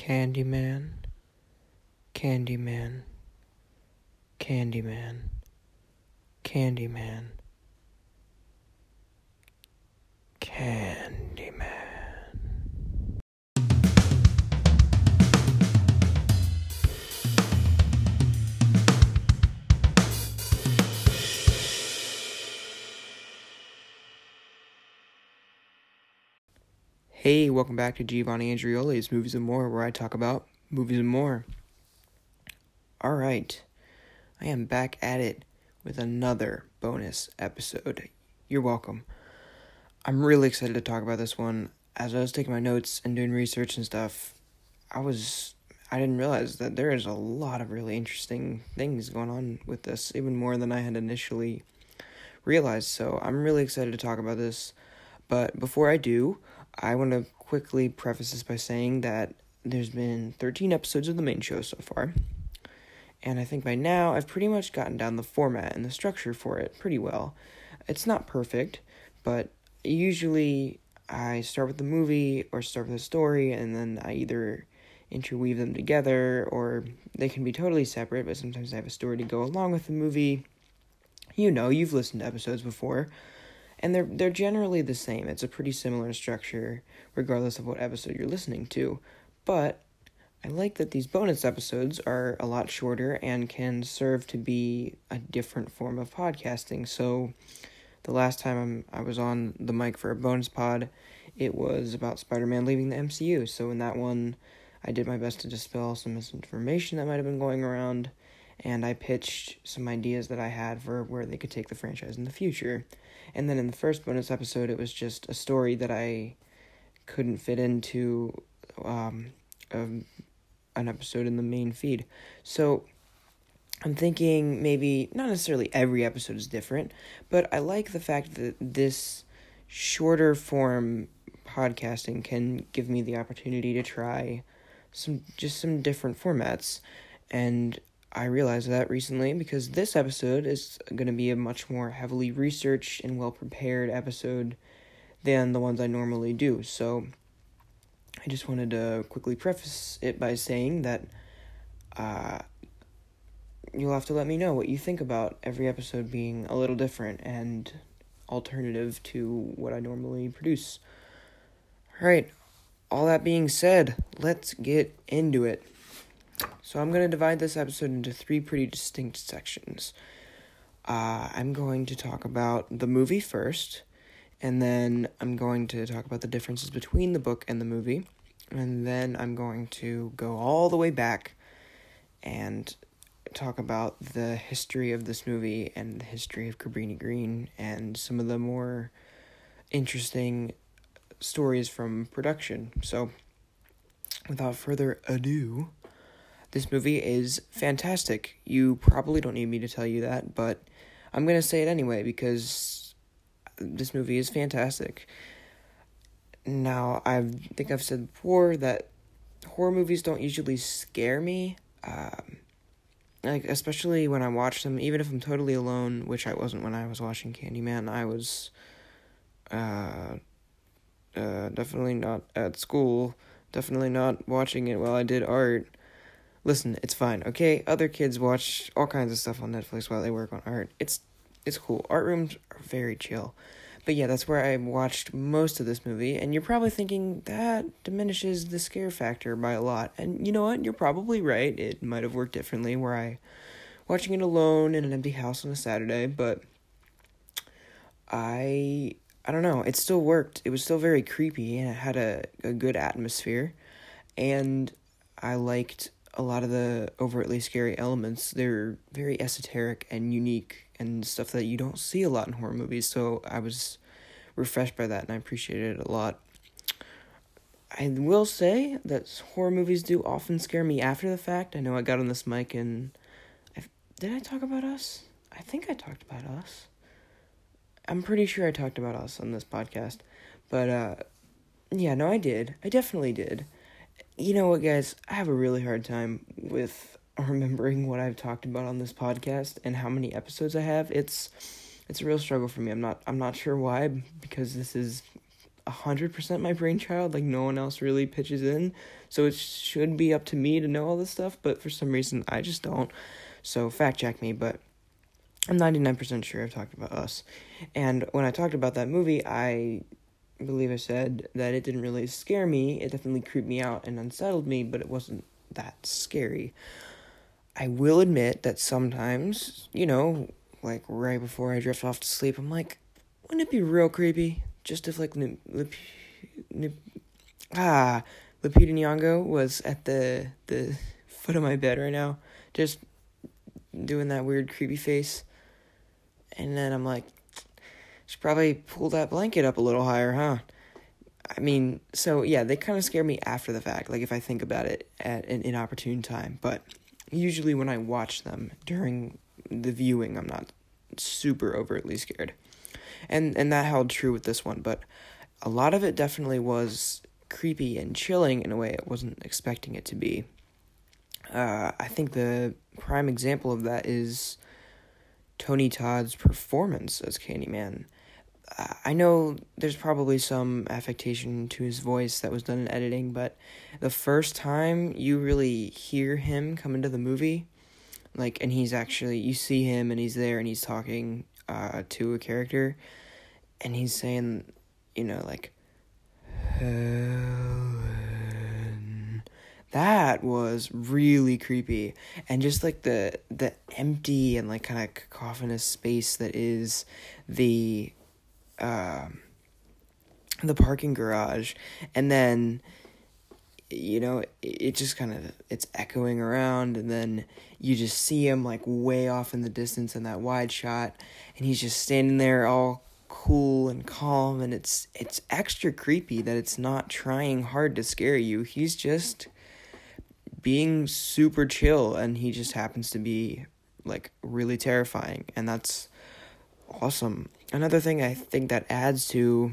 Candyman, Candyman, Candyman, Candyman, Candyman. Hey, welcome back to Giovanni Andrioli's Movies and More, where I talk about movies and more. Alright, I am back at it with another bonus episode. You're welcome. I'm really excited to talk about this one. As I was taking my notes and doing research and stuff, I was. I didn't realize that there is a lot of really interesting things going on with this, even more than I had initially realized. So I'm really excited to talk about this. But before I do, I want to quickly preface this by saying that there's been 13 episodes of the main show so far. And I think by now I've pretty much gotten down the format and the structure for it pretty well. It's not perfect, but usually I start with the movie or start with the story and then I either interweave them together or they can be totally separate, but sometimes I have a story to go along with the movie. You know, you've listened to episodes before and they're they're generally the same. It's a pretty similar structure regardless of what episode you're listening to. But I like that these bonus episodes are a lot shorter and can serve to be a different form of podcasting. So the last time I'm, I was on the mic for a bonus pod, it was about Spider-Man leaving the MCU. So in that one, I did my best to dispel some misinformation that might have been going around and I pitched some ideas that I had for where they could take the franchise in the future. And then in the first bonus episode, it was just a story that I couldn't fit into um, a, an episode in the main feed. So I'm thinking maybe not necessarily every episode is different, but I like the fact that this shorter form podcasting can give me the opportunity to try some just some different formats and I realized that recently because this episode is going to be a much more heavily researched and well prepared episode than the ones I normally do. So I just wanted to quickly preface it by saying that uh, you'll have to let me know what you think about every episode being a little different and alternative to what I normally produce. Alright, all that being said, let's get into it. So I'm going to divide this episode into three pretty distinct sections. Uh, I'm going to talk about the movie first, and then I'm going to talk about the differences between the book and the movie, and then I'm going to go all the way back and talk about the history of this movie and the history of Cabrini Green and some of the more interesting stories from production. So, without further ado, this movie is fantastic. You probably don't need me to tell you that, but I'm going to say it anyway because this movie is fantastic. Now, I think I've said before that horror movies don't usually scare me. Um, like especially when I watch them, even if I'm totally alone, which I wasn't when I was watching Candyman. I was uh, uh, definitely not at school. Definitely not watching it while I did art. Listen, it's fine, okay? Other kids watch all kinds of stuff on Netflix while they work on art. It's it's cool. Art rooms are very chill. But yeah, that's where I watched most of this movie, and you're probably thinking that diminishes the scare factor by a lot. And you know what? You're probably right. It might have worked differently where I watching it alone in an empty house on a Saturday, but I I don't know, it still worked. It was still very creepy and it had a, a good atmosphere. And I liked a lot of the overtly scary elements. They're very esoteric and unique and stuff that you don't see a lot in horror movies. So I was refreshed by that and I appreciated it a lot. I will say that horror movies do often scare me after the fact. I know I got on this mic and I, did I talk about us? I think I talked about us. I'm pretty sure I talked about us on this podcast. But uh yeah, no I did. I definitely did you know what, guys? I have a really hard time with remembering what I've talked about on this podcast and how many episodes I have. It's it's a real struggle for me. I'm not I'm not sure why because this is a hundred percent my brainchild. Like no one else really pitches in. So it should be up to me to know all this stuff, but for some reason I just don't. So fact check me, but I'm 99% sure I've talked about us. And when I talked about that movie, I believe I said that it didn't really scare me. It definitely creeped me out and unsettled me, but it wasn't that scary. I will admit that sometimes, you know, like right before I drift off to sleep, I'm like, wouldn't it be real creepy just if like Lip, Lip, Lip, ah Lupita Nyong'o was at the the foot of my bed right now, just doing that weird creepy face, and then I'm like, should probably pull that blanket up a little higher, huh? I mean, so yeah, they kind of scare me after the fact, like if I think about it at an inopportune time. But usually when I watch them during the viewing, I'm not super overtly scared. And and that held true with this one, but a lot of it definitely was creepy and chilling in a way I wasn't expecting it to be. Uh, I think the prime example of that is Tony Todd's performance as Candyman. I know there's probably some affectation to his voice that was done in editing, but the first time you really hear him come into the movie, like, and he's actually, you see him and he's there and he's talking uh, to a character, and he's saying, you know, like, Helen. That was really creepy, and just like the the empty and like kind of cacophonous space that is the uh, the parking garage, and then you know it, it just kind of it's echoing around, and then you just see him like way off in the distance in that wide shot, and he's just standing there all cool and calm and it's it's extra creepy that it's not trying hard to scare you. He's just being super chill and he just happens to be like really terrifying and that's awesome. Another thing I think that adds to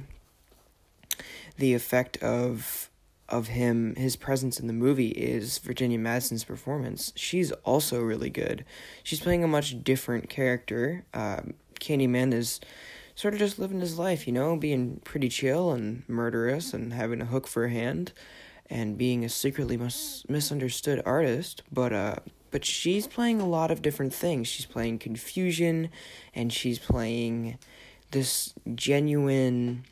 the effect of of him his presence in the movie is Virginia Madsen's performance. She's also really good. She's playing a much different character. Um, Candyman is sort of just living his life, you know, being pretty chill and murderous and having a hook for a hand and being a secretly mis- misunderstood artist, but uh but she's playing a lot of different things. She's playing confusion and she's playing this genuine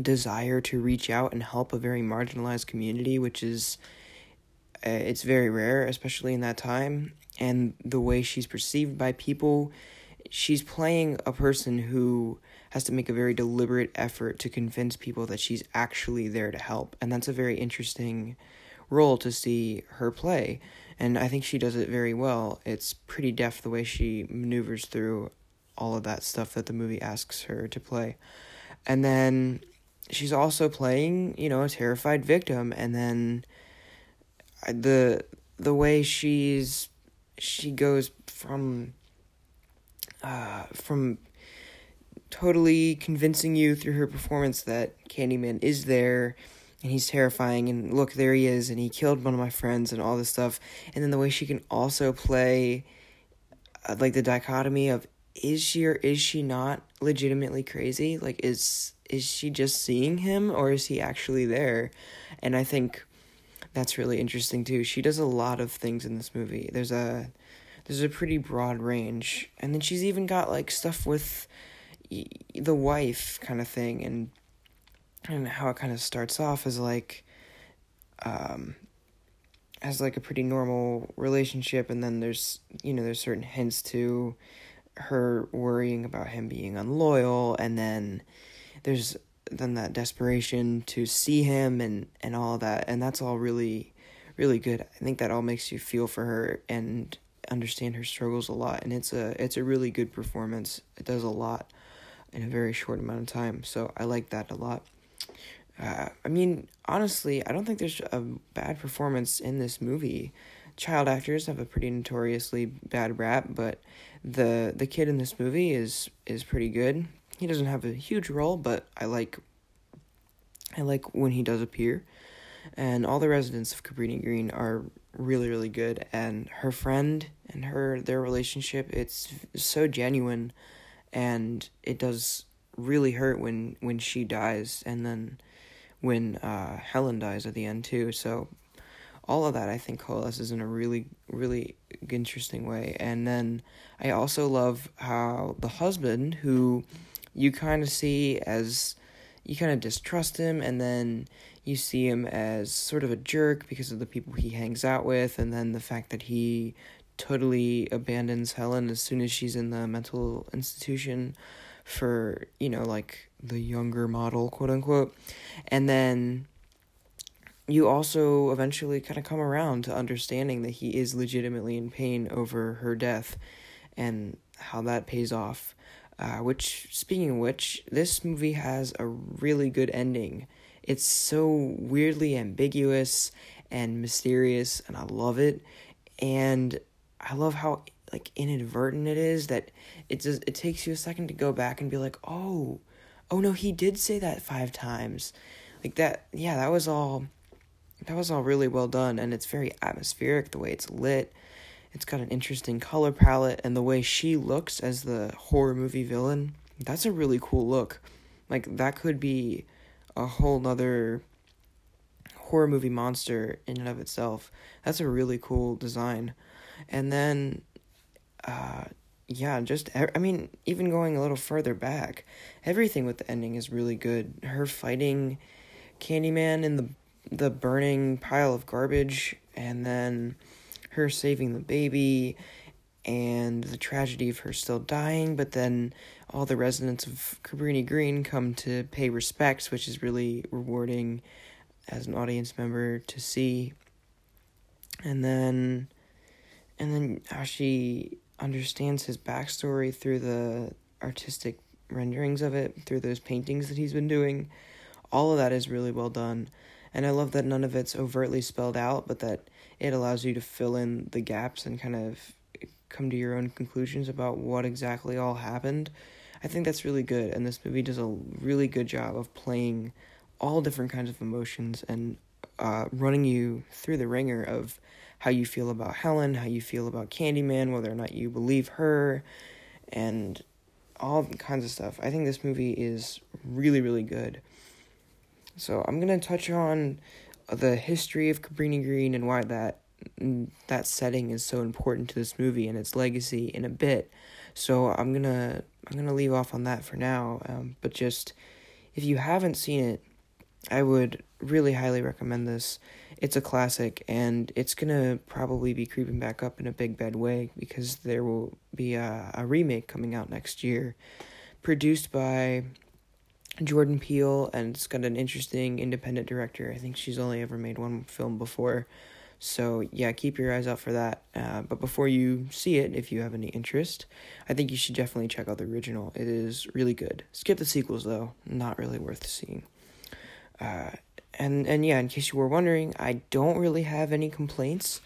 desire to reach out and help a very marginalized community, which is uh, it's very rare, especially in that time. And the way she's perceived by people, she's playing a person who has to make a very deliberate effort to convince people that she's actually there to help. And that's a very interesting role to see her play. And I think she does it very well. It's pretty deft the way she maneuvers through all of that stuff that the movie asks her to play. And then she's also playing, you know, a terrified victim and then the the way she's she goes from uh from totally convincing you through her performance that Candyman is there and he's terrifying and look there he is and he killed one of my friends and all this stuff and then the way she can also play uh, like the dichotomy of is she or is she not legitimately crazy? Like is is she just seeing him or is he actually there? And I think that's really interesting too. She does a lot of things in this movie. There's a there's a pretty broad range. And then she's even got like stuff with the wife kind of thing and and how it kind of starts off as like um as like a pretty normal relationship and then there's you know there's certain hints to her worrying about him being unloyal and then there's then that desperation to see him and and all that and that's all really really good. I think that all makes you feel for her and understand her struggles a lot and it's a it's a really good performance. It does a lot in a very short amount of time so i like that a lot. Uh, i mean honestly i don't think there's a bad performance in this movie child actors have a pretty notoriously bad rap, but the the kid in this movie is is pretty good. He doesn't have a huge role, but I like I like when he does appear. And all the residents of Cabrini Green are really really good and her friend and her their relationship it's so genuine and it does really hurt when when she dies and then when uh, Helen dies at the end too. So all of that I think coalesces in a really really interesting way. And then I also love how the husband who you kind of see as you kind of distrust him and then you see him as sort of a jerk because of the people he hangs out with and then the fact that he totally abandons Helen as soon as she's in the mental institution for, you know, like the younger model, quote unquote. And then you also eventually kind of come around to understanding that he is legitimately in pain over her death and how that pays off. Uh, which, speaking of which, this movie has a really good ending. It's so weirdly ambiguous and mysterious, and I love it. And I love how like inadvertent it is that it does, it takes you a second to go back and be like, oh, oh no, he did say that five times, like that. Yeah, that was all. That was all really well done, and it's very atmospheric the way it's lit. It's got an interesting color palette, and the way she looks as the horror movie villain. That's a really cool look. Like that could be a whole nother horror movie monster in and of itself. That's a really cool design. And then, uh, yeah, just, I mean, even going a little further back, everything with the ending is really good. Her fighting Candyman in the, the burning pile of garbage, and then her saving the baby, and the tragedy of her still dying, but then all the residents of Cabrini Green come to pay respects, which is really rewarding as an audience member to see. And then and then how she understands his backstory through the artistic renderings of it, through those paintings that he's been doing. All of that is really well done. And I love that none of it's overtly spelled out, but that it allows you to fill in the gaps and kind of come to your own conclusions about what exactly all happened. I think that's really good, and this movie does a really good job of playing all different kinds of emotions and uh, running you through the wringer of how you feel about Helen, how you feel about Candyman, whether or not you believe her, and all kinds of stuff. I think this movie is really, really good. So I'm gonna touch on the history of Cabrini Green and why that that setting is so important to this movie and its legacy in a bit. So I'm gonna I'm gonna leave off on that for now. Um, but just if you haven't seen it, I would really highly recommend this. It's a classic, and it's gonna probably be creeping back up in a big bad way because there will be a, a remake coming out next year, produced by Jordan Peele, and it's got an interesting independent director. I think she's only ever made one film before. So, yeah, keep your eyes out for that. Uh, but before you see it, if you have any interest, I think you should definitely check out the original. It is really good. Skip the sequels, though, not really worth seeing. Uh, and and yeah, in case you were wondering, I don't really have any complaints.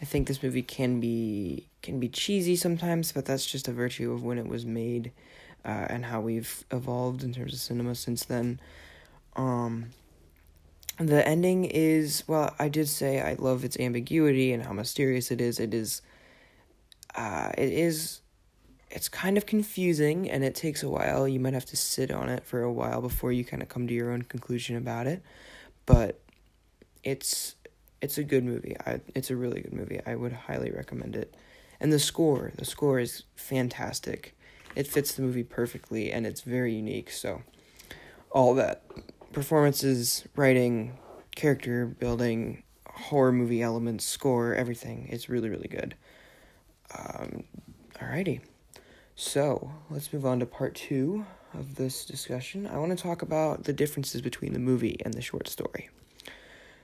I think this movie can be can be cheesy sometimes, but that's just a virtue of when it was made, uh, and how we've evolved in terms of cinema since then. Um, the ending is well, I did say I love its ambiguity and how mysterious it is. It is, uh, it is, it's kind of confusing, and it takes a while. You might have to sit on it for a while before you kind of come to your own conclusion about it but it's it's a good movie. I it's a really good movie. I would highly recommend it. And the score, the score is fantastic. It fits the movie perfectly and it's very unique. So all that performances, writing, character building, horror movie elements, score, everything. It's really really good. Um alrighty. So, let's move on to part 2 of this discussion, I want to talk about the differences between the movie and the short story.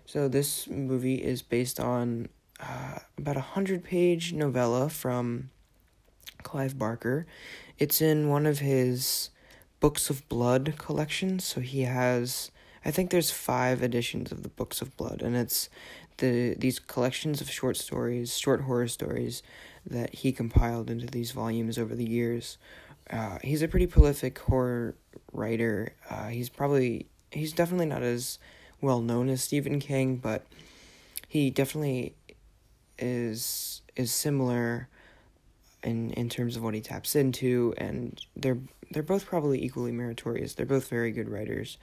So, this movie is based on uh, about a hundred page novella from Clive Barker. It's in one of his Books of Blood collections. So, he has, I think there's five editions of the Books of Blood, and it's the these collections of short stories, short horror stories that he compiled into these volumes over the years uh, he's a pretty prolific horror writer. Uh, he's probably he's definitely not as well known as Stephen King, but he definitely is is similar in in terms of what he taps into, and they're they're both probably equally meritorious. They're both very good writers,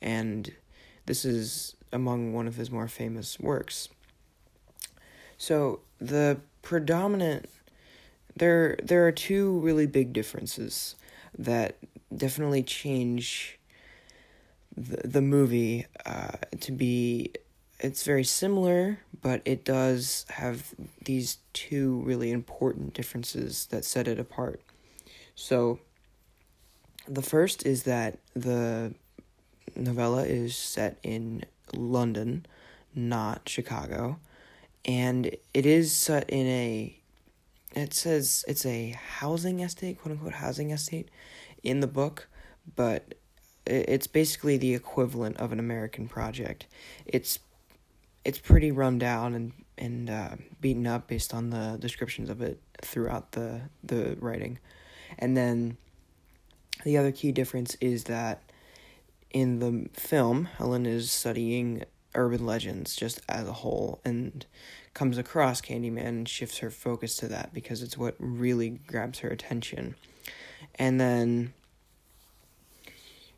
and this is among one of his more famous works. So the predominant there there are two really big differences that definitely change the the movie uh, to be it's very similar, but it does have these two really important differences that set it apart. So, the first is that the novella is set in London, not Chicago, and it is set in a it says it's a housing estate, quote unquote housing estate in the book, but it's basically the equivalent of an American project. It's it's pretty run down and and uh, beaten up based on the descriptions of it throughout the the writing, and then the other key difference is that in the film, Helen is studying urban legends just as a whole and comes across Candyman and shifts her focus to that because it's what really grabs her attention. And then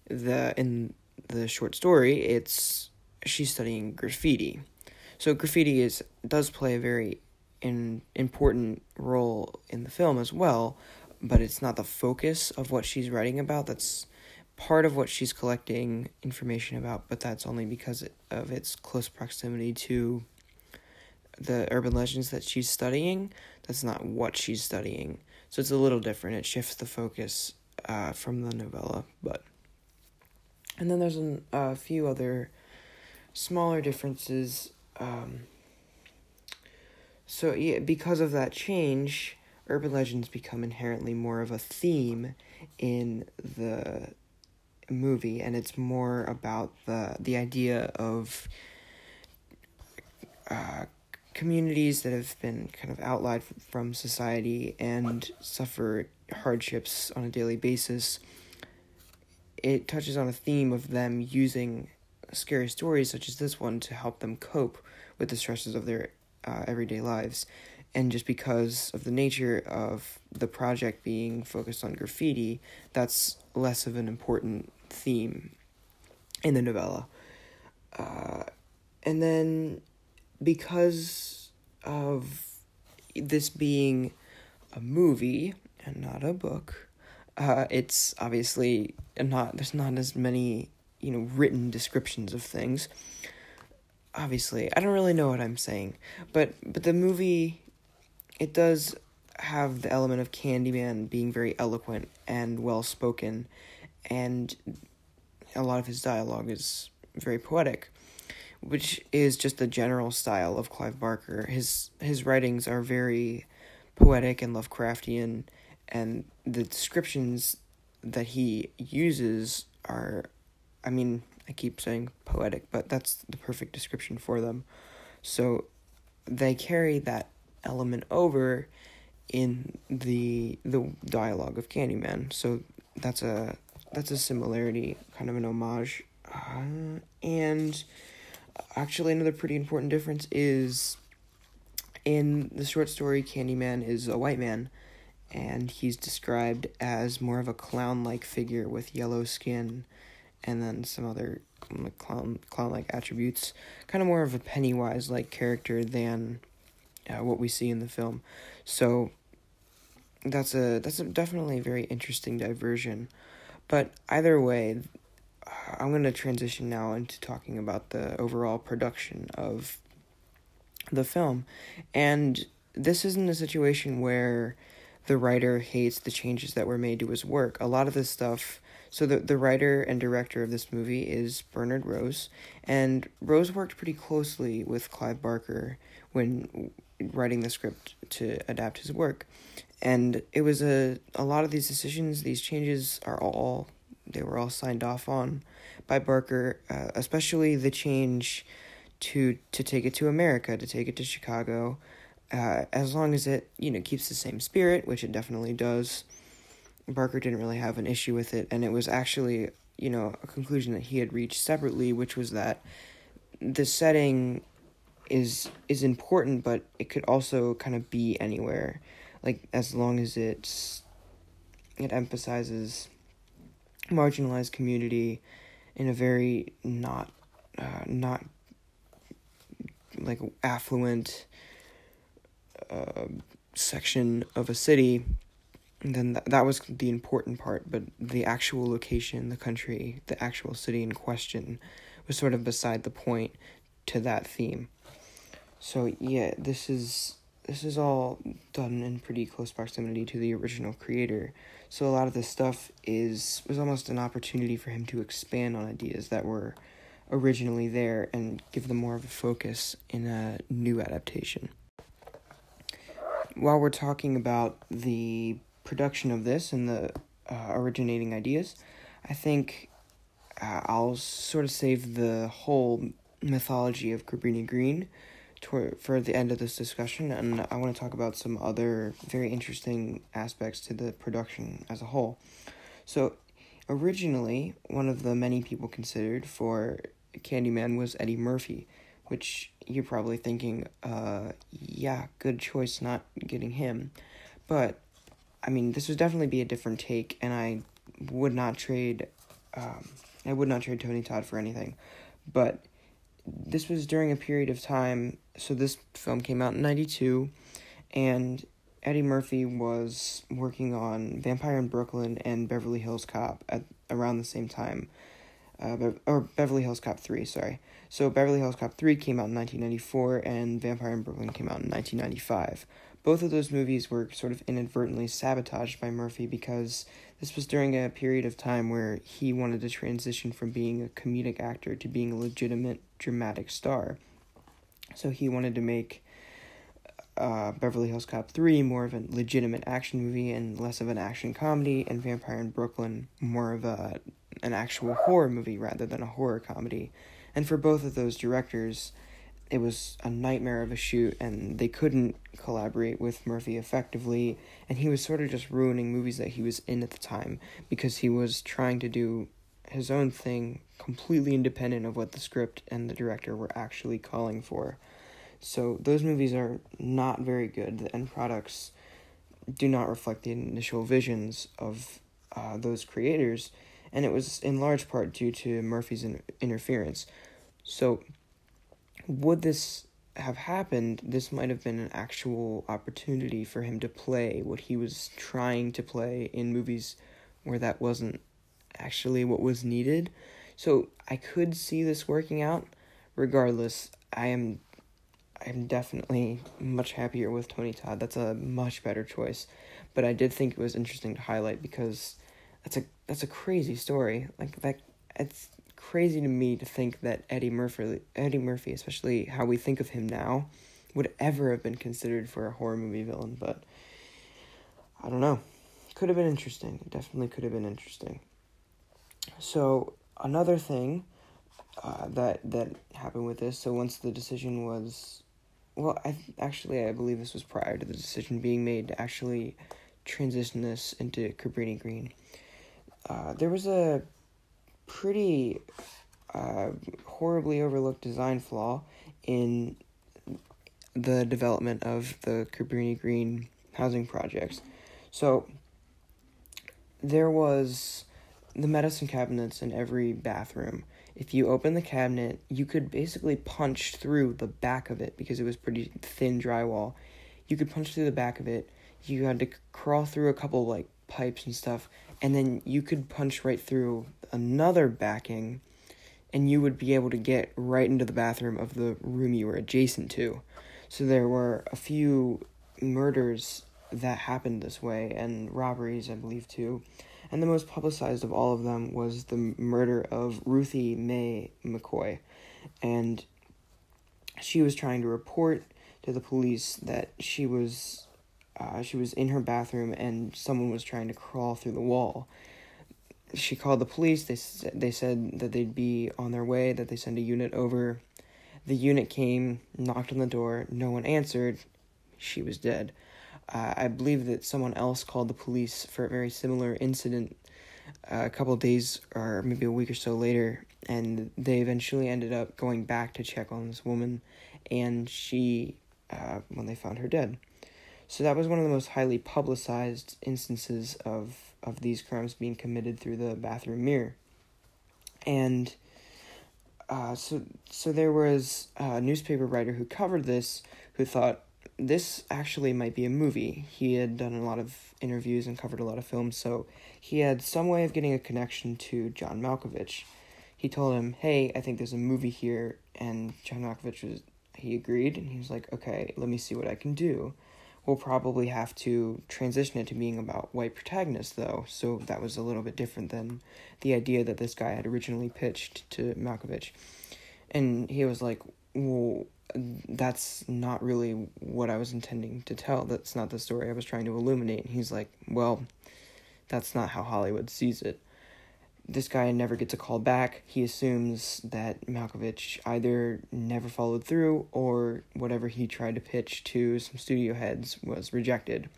the in the short story, it's she's studying graffiti. So graffiti is does play a very in, important role in the film as well, but it's not the focus of what she's writing about. That's part of what she's collecting information about, but that's only because of its close proximity to the urban legends that she's studying. That's not what she's studying. So it's a little different. It shifts the focus uh, from the novella, but and then there's a uh, few other smaller differences. Um, so yeah, because of that change, urban legends become inherently more of a theme in the movie, and it's more about the the idea of uh, communities that have been kind of outlined from society and suffer hardships on a daily basis. It touches on a theme of them using scary stories such as this one to help them cope with the stresses of their uh, everyday lives. And just because of the nature of the project being focused on graffiti, that's less of an important theme in the novella. Uh, and then because of this being a movie and not a book, uh, it's obviously not there's not as many you know written descriptions of things. Obviously, I don't really know what I'm saying, but but the movie, it does have the element of Candyman being very eloquent and well spoken, and a lot of his dialogue is very poetic, which is just the general style of Clive Barker. His his writings are very poetic and Lovecraftian and the descriptions that he uses are I mean, I keep saying poetic, but that's the perfect description for them. So they carry that element over in the the dialogue of Candyman. So that's a that's a similarity, kind of an homage. Uh, and actually, another pretty important difference is in the short story, Candyman is a white man, and he's described as more of a clown like figure with yellow skin and then some other clown clown like attributes. Kind of more of a Pennywise like character than uh, what we see in the film. So that's a that's a definitely a very interesting diversion. But either way, I'm going to transition now into talking about the overall production of the film. And this isn't a situation where the writer hates the changes that were made to his work. A lot of this stuff. So the the writer and director of this movie is Bernard Rose, and Rose worked pretty closely with Clive Barker when writing the script to adapt his work. And it was a a lot of these decisions, these changes are all they were all signed off on by Barker, uh, especially the change to to take it to America, to take it to Chicago, uh, as long as it you know keeps the same spirit, which it definitely does. Barker didn't really have an issue with it, and it was actually you know a conclusion that he had reached separately, which was that the setting is is important, but it could also kind of be anywhere, like as long as it's it emphasizes marginalized community in a very not uh, not like affluent uh, section of a city, then th- that was the important part. But the actual location, the country, the actual city in question was sort of beside the point to that theme. So yeah, this is this is all done in pretty close proximity to the original creator. So a lot of this stuff is was almost an opportunity for him to expand on ideas that were originally there and give them more of a focus in a new adaptation. While we're talking about the production of this and the uh, originating ideas, I think uh, I'll sort of save the whole mythology of Cabrini Green toward, for the end of this discussion, and I want to talk about some other very interesting aspects to the production as a whole. So, originally, one of the many people considered for Candyman was Eddie Murphy, which you're probably thinking, uh, yeah, good choice not getting him. But, I mean, this would definitely be a different take, and I would not trade, um, I would not trade Tony Todd for anything. But this was during a period of time. So this film came out in '92, and Eddie Murphy was working on Vampire in Brooklyn and Beverly Hills Cop at around the same time. Uh, or Beverly Hills Cop 3, sorry. So Beverly Hills Cop 3 came out in 1994 and Vampire in Brooklyn came out in 1995. Both of those movies were sort of inadvertently sabotaged by Murphy because this was during a period of time where he wanted to transition from being a comedic actor to being a legitimate dramatic star. So he wanted to make uh, Beverly Hills Cop 3 more of a legitimate action movie and less of an action comedy, and Vampire in Brooklyn more of a an actual horror movie rather than a horror comedy. And for both of those directors, it was a nightmare of a shoot and they couldn't collaborate with Murphy effectively and he was sort of just ruining movies that he was in at the time because he was trying to do his own thing completely independent of what the script and the director were actually calling for. So those movies are not very good. The end products do not reflect the initial visions of uh, those creators, and it was in large part due to Murphy's in- interference. So would this have happened, this might have been an actual opportunity for him to play what he was trying to play in movies where that wasn't actually what was needed. So I could see this working out. Regardless, I am I'm definitely much happier with Tony Todd. That's a much better choice. But I did think it was interesting to highlight because that's a that's a crazy story. Like that it's crazy to me to think that Eddie Murphy, Eddie Murphy, especially how we think of him now, would ever have been considered for a horror movie villain. But I don't know. Could have been interesting. It definitely could have been interesting. So another thing uh, that that happened with this. So once the decision was, well, I actually I believe this was prior to the decision being made to actually transition this into Cabrini Green. Uh, there was a pretty uh, horribly overlooked design flaw in the development of the Cabrini Green housing projects. So there was the medicine cabinets in every bathroom. If you open the cabinet, you could basically punch through the back of it because it was pretty thin drywall. You could punch through the back of it. You had to crawl through a couple like pipes and stuff, and then you could punch right through another backing and you would be able to get right into the bathroom of the room you were adjacent to. So there were a few murders that happened this way and robberies, I believe, too. And the most publicized of all of them was the murder of Ruthie Mae McCoy. And she was trying to report to the police that she was uh, she was in her bathroom and someone was trying to crawl through the wall she called the police. They they said that they'd be on their way. That they send a unit over. The unit came, knocked on the door. No one answered. She was dead. Uh, I believe that someone else called the police for a very similar incident uh, a couple days or maybe a week or so later, and they eventually ended up going back to check on this woman, and she, uh, when they found her dead. So that was one of the most highly publicized instances of of these crimes being committed through the bathroom mirror. And uh, so so there was a newspaper writer who covered this who thought this actually might be a movie. He had done a lot of interviews and covered a lot of films, so he had some way of getting a connection to John Malkovich. He told him, "Hey, I think there's a movie here," and John Malkovich was he agreed, and he was like, "Okay, let me see what I can do." We'll probably have to transition it to being about white protagonists, though, so that was a little bit different than the idea that this guy had originally pitched to Malkovich. And he was like, well, that's not really what I was intending to tell. That's not the story I was trying to illuminate. And he's like, well, that's not how Hollywood sees it. This guy never gets a call back. He assumes that Malkovich either never followed through or whatever he tried to pitch to some studio heads was rejected.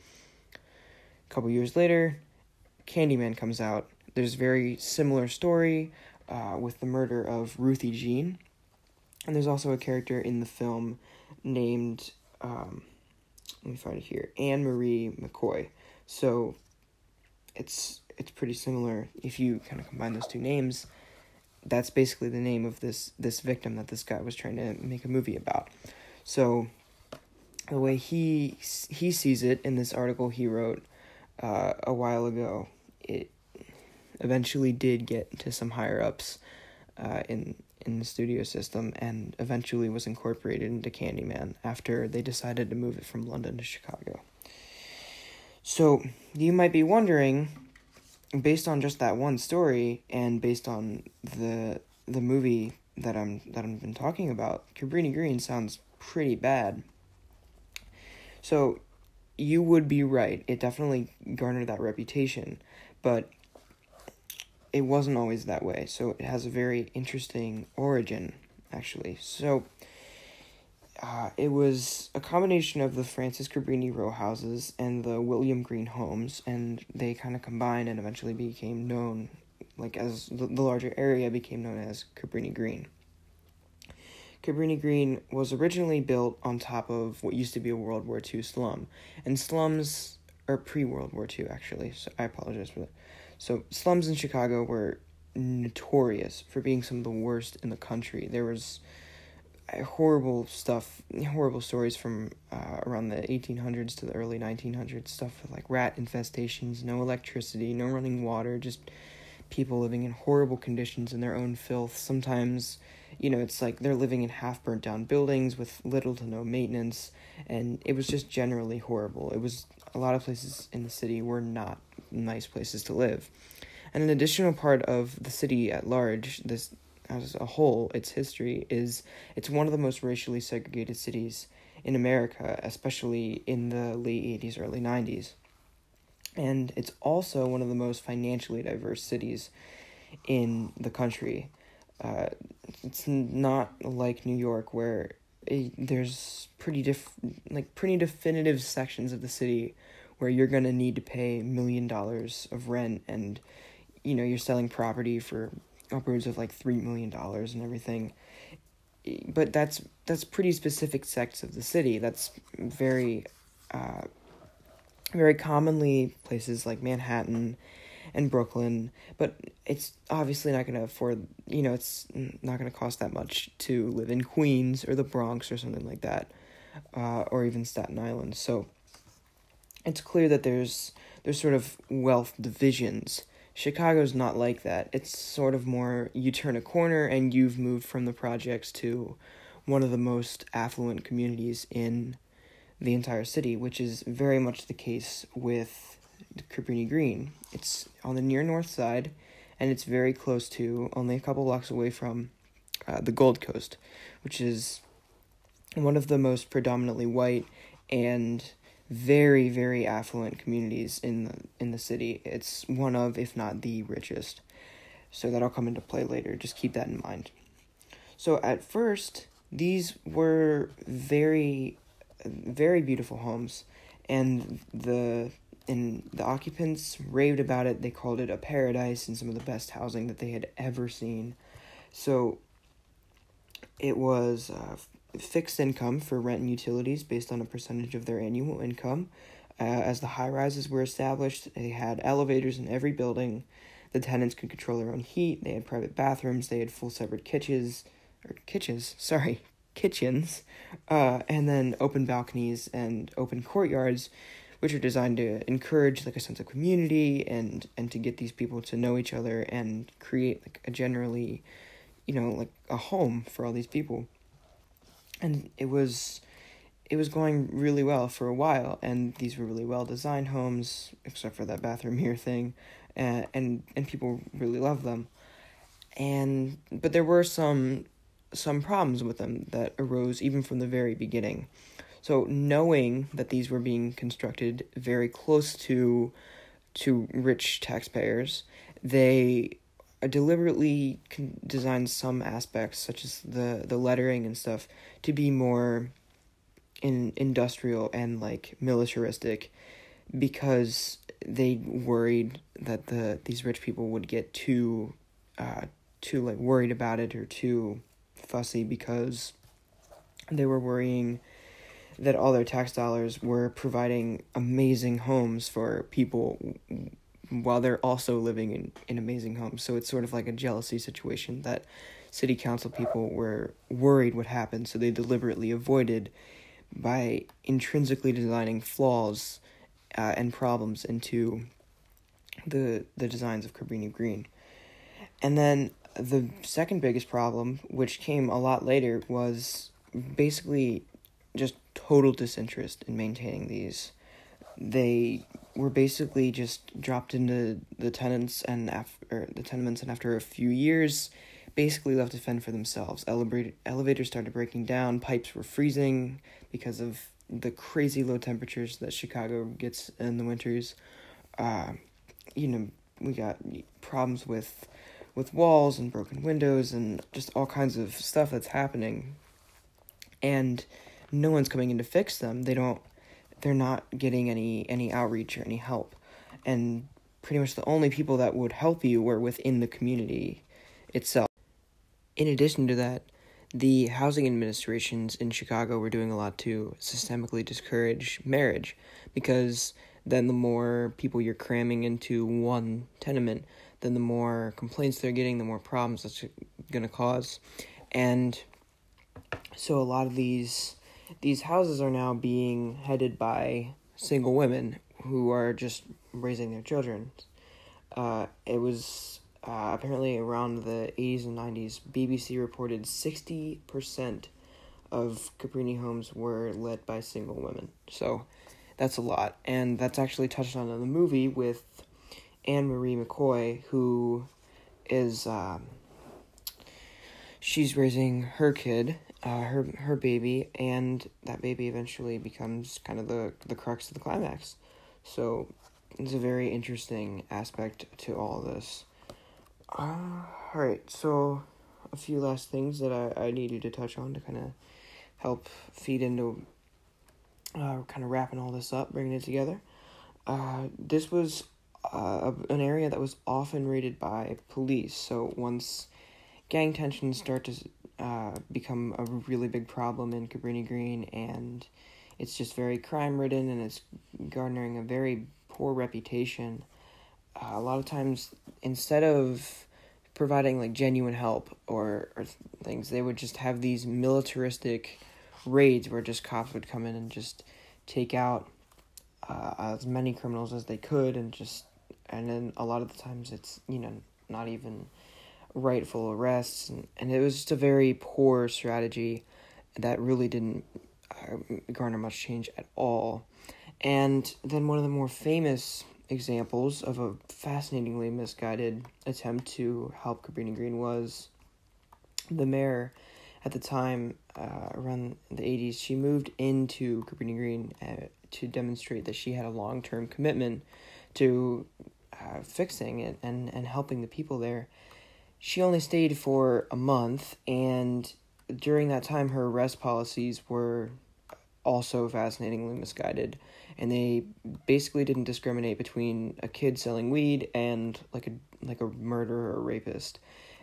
A couple years later, Candyman comes out. There's a very similar story uh, with the murder of Ruthie Jean and there's also a character in the film named, um, let me find it here, Anne Marie McCoy. So it's it's pretty similar if you kind of combine those two names. That's basically the name of this this victim that this guy was trying to make a movie about. So the way he he sees it in this article he wrote uh, a while ago, it eventually did get to some higher ups uh, in in the studio system and eventually was incorporated into Candyman after they decided to move it from London to Chicago. So, you might be wondering based on just that one story and based on the the movie that I'm that I've been talking about, Cabrini Green sounds pretty bad. So, you would be right. It definitely garnered that reputation, but it wasn't always that way. So it has a very interesting origin, actually. So uh, it was a combination of the Frances Cabrini row houses and the William Green homes, and they kind of combined and eventually became known, like as the, the larger area became known as Cabrini Green. Cabrini Green was originally built on top of what used to be a World War II slum, and slums are pre World War II actually. So I apologize for that. So slums in Chicago were notorious for being some of the worst in the country. There was horrible stuff, horrible stories from uh, around the 1800s to the early 1900s. Stuff like rat infestations, no electricity, no running water, just people living in horrible conditions in their own filth. Sometimes, you know, it's like they're living in half burnt down buildings with little to no maintenance, and it was just generally horrible. It was a lot of places in the city were not nice places to live. And an additional part of the city at large, this as a whole, its history is it's one of the most racially segregated cities in America, especially in the late 80s, early 90s. And it's also one of the most financially diverse cities in the country. Uh, it's not like New York where it, there's pretty diff like pretty definitive sections of the city where you're going to need to pay million dollars of rent and you know you're selling property for upwards of like 3 million dollars and everything but that's that's pretty specific sects of the city that's very uh, very commonly places like Manhattan and Brooklyn, but it's obviously not going to afford, you know, it's not going to cost that much to live in Queens or the Bronx or something like that, uh, or even Staten Island. So it's clear that there's there's sort of wealth divisions. Chicago's not like that. It's sort of more you turn a corner and you've moved from the projects to one of the most affluent communities in the entire city, which is very much the case with Cabrini Green. It's on the near north side, and it's very close to, only a couple blocks away from, uh, the Gold Coast, which is one of the most predominantly white and very very affluent communities in the in the city. It's one of if not the richest. So that'll come into play later. Just keep that in mind. So at first, these were very very beautiful homes and the and the occupants raved about it. They called it a paradise and some of the best housing that they had ever seen. So it was uh, fixed income for rent and utilities based on a percentage of their annual income. Uh, as the high rises were established, they had elevators in every building. The tenants could control their own heat. They had private bathrooms. They had full separate kitchens, or kitchens, sorry, kitchens, uh, and then open balconies and open courtyards, which are designed to encourage like a sense of community and and to get these people to know each other and create like a generally, you know, like a home for all these people. And it was it was going really well for a while, and these were really well designed homes, except for that bathroom here thing, and and and people really loved them. And but there were some some problems with them that arose even from the very beginning. So knowing that these were being constructed very close to to rich taxpayers, they deliberately designed some aspects such as the the lettering and stuff to be more in industrial and like militaristic because they worried that the these rich people would get too uh too like worried about it or too fussy because they were worrying that all their tax dollars were providing amazing homes for people while they're also living in, in amazing homes. So it's sort of like a jealousy situation that city council people were worried would happen, so they deliberately avoided by intrinsically designing flaws uh, and problems into the the designs of Cabrini Green. And then the second biggest problem, which came a lot later, was basically just total disinterest in maintaining these. They were basically just dropped into the tenants and after the tenements, and after a few years, basically left to fend for themselves. Elevator elevators started breaking down. Pipes were freezing because of the crazy low temperatures that Chicago gets in the winters. Uh, you know, we got problems with with walls and broken windows and just all kinds of stuff that's happening. And no one's coming in to fix them. They don't they're not getting any any outreach or any help. And pretty much the only people that would help you were within the community itself. In addition to that, the housing administrations in Chicago were doing a lot to systemically discourage marriage because then the more people you're cramming into one tenement, then the more complaints they're getting, the more problems that's going to cause. And so a lot of these these houses are now being headed by single women who are just raising their children. Uh, it was uh, apparently around the 80s and 90s, BBC reported 60% of Cabrini homes were led by single women. So that's a lot. And that's actually touched on in the movie with Anne Marie McCoy, who is um, she's raising her kid, uh, her her baby, and that baby eventually becomes kind of the the crux of the climax. So it's a very interesting aspect to all this. Uh, all right, so a few last things that I, I needed to touch on to kind of help feed into uh, kind of wrapping all this up, bringing it together. Uh, this was uh, an area that was often raided by police. So once gang tensions start to uh, become a really big problem in Cabrini Green, and it's just very crime ridden, and it's garnering a very poor reputation. Uh, a lot of times, instead of providing like genuine help or or things, they would just have these militaristic raids where just cops would come in and just take out uh, as many criminals as they could and just and then a lot of the times it's you know not even rightful arrests and, and it was just a very poor strategy that really didn't uh, garner much change at all and then one of the more famous examples of a fascinatingly misguided attempt to help Cabrini Green was the mayor at the time uh, around the 80s she moved into Cabrini Green uh, to demonstrate that she had a long-term commitment to uh, fixing it and, and helping the people there. She only stayed for a month, and during that time, her arrest policies were also fascinatingly misguided, and they basically didn't discriminate between a kid selling weed and like a like a murderer or rapist,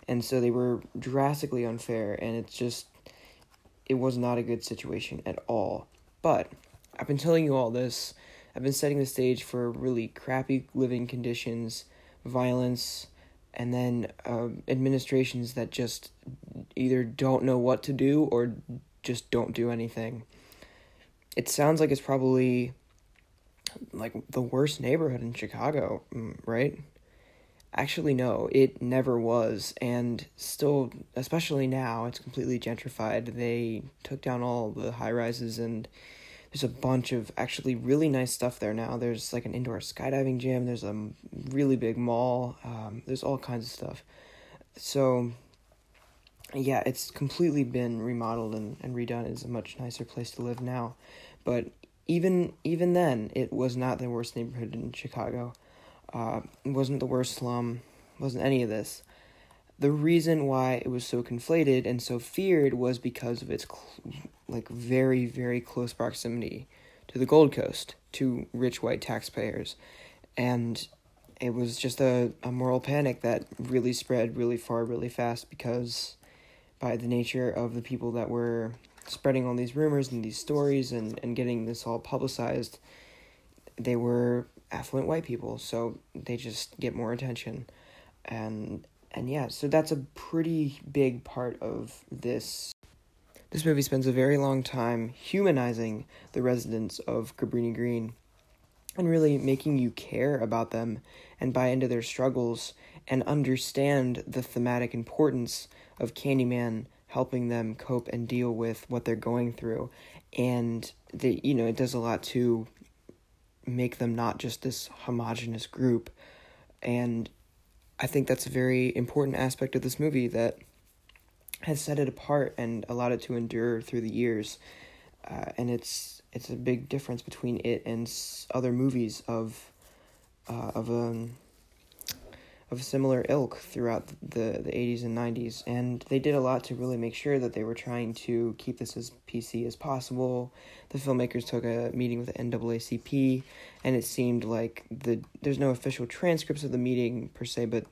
and so they were drastically unfair, and it's just it was not a good situation at all. But I've been telling you all this I've been setting the stage for really crappy living conditions, violence, and then uh, administrations that just either don't know what to do or just don't do anything. It sounds like it's probably like the worst neighborhood in Chicago, mm, right? Actually, no, it never was, and still, especially now, it's completely gentrified. They took down all the high rises, and there's a bunch of actually really nice stuff there now. There's like an indoor skydiving gym, there's a really big mall, um, there's all kinds of stuff. So, yeah, it's completely been remodeled and, and redone. It's a much nicer place to live now. But even even then, it was not the worst neighborhood in Chicago. Uh, it wasn't the worst slum. Wasn't any of this. The reason why it was so conflated and so feared was because of its cl- like very very close proximity to the Gold Coast, to rich white taxpayers, and it was just a, a moral panic that really spread really far really fast because by the nature of the people that were spreading all these rumors and these stories and, and getting this all publicized, they were affluent white people, so they just get more attention. And and yeah, so that's a pretty big part of this. This movie spends a very long time humanizing the residents of Cabrini Green and really making you care about them and buy into their struggles and understand the thematic importance of Candyman helping them cope and deal with what they're going through and they you know it does a lot to make them not just this homogenous group and i think that's a very important aspect of this movie that has set it apart and allowed it to endure through the years. Uh, and it's it's a big difference between it and other movies of uh, of um of similar ilk throughout the, the 80s and 90s, and they did a lot to really make sure that they were trying to keep this as PC as possible. The filmmakers took a meeting with the NAACP, and it seemed like the there's no official transcripts of the meeting per se, but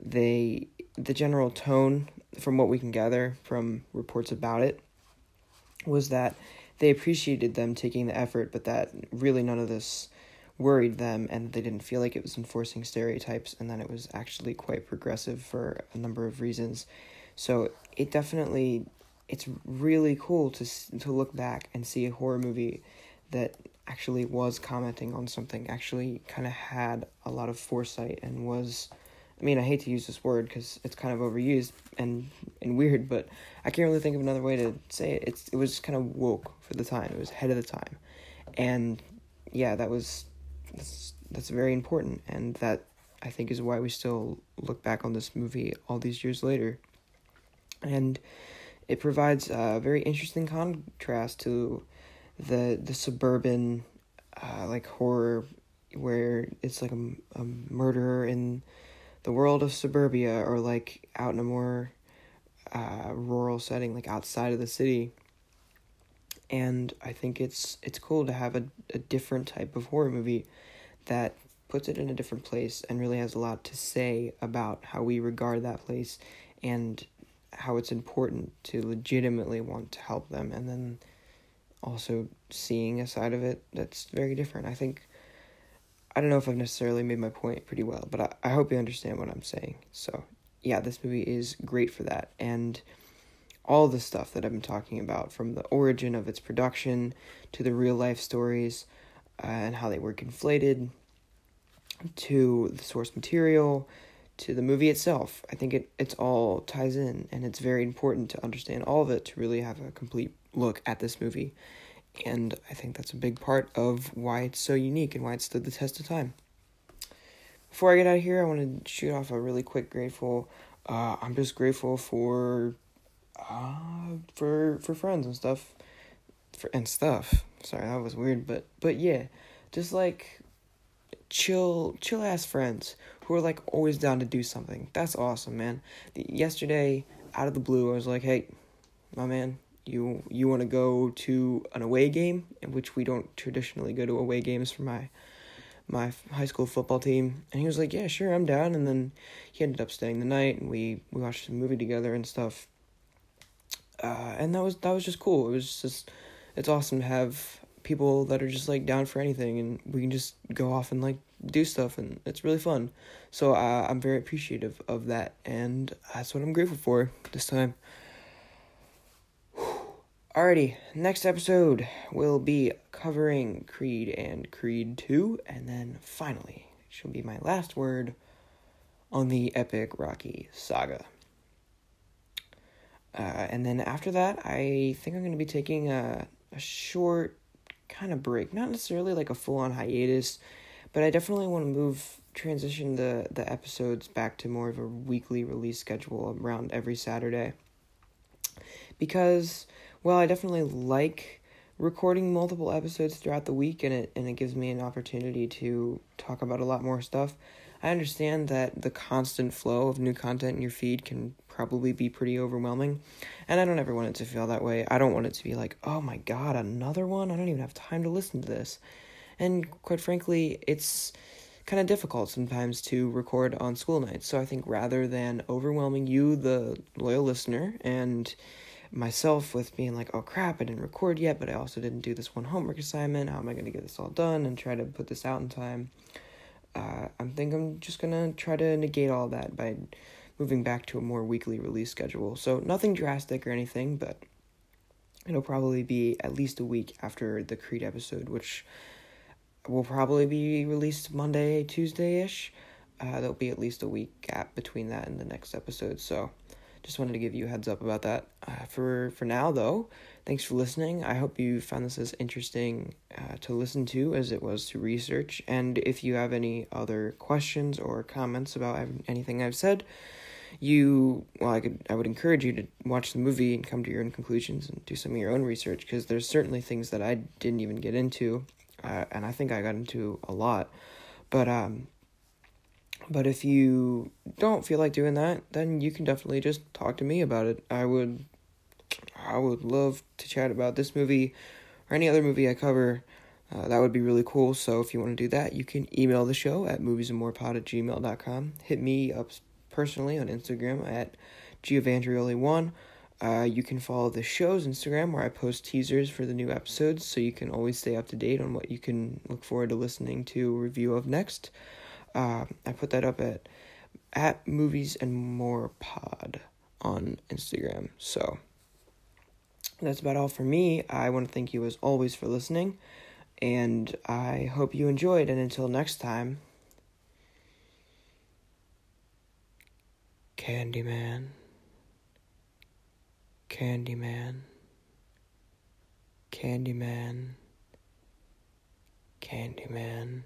they the general tone from what we can gather from reports about it was that they appreciated them taking the effort, but that really none of this worried them and they didn't feel like it was enforcing stereotypes and then it was actually quite progressive for a number of reasons. So it definitely it's really cool to to look back and see a horror movie that actually was commenting on something, actually kind of had a lot of foresight and was I mean, I hate to use this word because it's kind of overused and and weird, but I can't really think of another way to say it. It's it was kind of woke for the time. It was ahead of the time, and yeah, that was that's that's very important, and that I think is why we still look back on this movie all these years later. And it provides a very interesting contrast to the the suburban uh, like horror where it's like a, a murderer in the world of suburbia or like out in a more uh, rural setting like outside of the city and I think it's it's cool to have a, a different type of horror movie that puts it in a different place and really has a lot to say about how we regard that place and how it's important to legitimately want to help them and then also seeing a side of it that's very different. I think I don't know if I've necessarily made my point pretty well, but I, I hope you understand what I'm saying. So, yeah, this movie is great for that. And all the stuff that I've been talking about from the origin of its production to the real life stories and how they were conflated to the source material to the movie itself. I think it it's all ties in and it's very important to understand all of it to really have a complete look at this movie. And I think that's a big part of why it's so unique and why it stood the test of time. Before I get out of here, I want to shoot off a really quick grateful. Uh, I'm just grateful for uh, for for friends and stuff, for and stuff. Sorry, that was weird, but but yeah, just like chill chill ass friends who are like always down to do something. That's awesome, man. The, yesterday, out of the blue, I was like, "Hey, my man, you you want to go to an away game?" In which we don't traditionally go to away games for my my high school football team. And he was like, "Yeah, sure, I'm down." And then he ended up staying the night, and we we watched a movie together and stuff uh, and that was that was just cool. It was just it's awesome to have people that are just like down for anything, and we can just go off and like do stuff, and it's really fun. So uh, I'm very appreciative of that, and that's what I'm grateful for this time. Alrighty, next episode will be covering Creed and Creed 2, and then finally, it shall be my last word on the epic Rocky saga. Uh, and then after that, I think I'm going to be taking a, a short kind of break. Not necessarily like a full on hiatus, but I definitely want to move, transition the, the episodes back to more of a weekly release schedule around every Saturday. Because well, I definitely like recording multiple episodes throughout the week and it and it gives me an opportunity to talk about a lot more stuff. I understand that the constant flow of new content in your feed can probably be pretty overwhelming, and I don't ever want it to feel that way. I don't want it to be like, "Oh my god, another one? I don't even have time to listen to this." And quite frankly, it's kind of difficult sometimes to record on school nights. So I think rather than overwhelming you the loyal listener and myself with being like, oh crap, I didn't record yet, but I also didn't do this one homework assignment. How am I going to get this all done and try to put this out in time? Uh, I think I'm just going to try to negate all that by moving back to a more weekly release schedule. So, nothing drastic or anything, but it'll probably be at least a week after the Creed episode, which will probably be released Monday, Tuesday ish. Uh, there'll be at least a week gap between that and the next episode. So, just wanted to give you a heads up about that. Uh, for for now, though, thanks for listening. I hope you found this as interesting uh, to listen to as it was to research. And if you have any other questions or comments about anything I've said, you well, I could I would encourage you to watch the movie and come to your own conclusions and do some of your own research because there's certainly things that I didn't even get into, uh, and I think I got into a lot. But um, but if you don't feel like doing that, then you can definitely just talk to me about it. I would I would love to chat about this movie or any other movie I cover. Uh, that would be really cool. So if you want to do that, you can email the show at moviesandmorepod at gmail.com. Hit me up personally on Instagram at giovandrioli1. Uh, you can follow the show's Instagram where I post teasers for the new episodes so you can always stay up to date on what you can look forward to listening to review of next. Uh, I put that up at at movies and more pod on Instagram. So that's about all for me. I want to thank you as always for listening, and I hope you enjoyed. And until next time, Candyman, Candyman, Candyman, Candyman.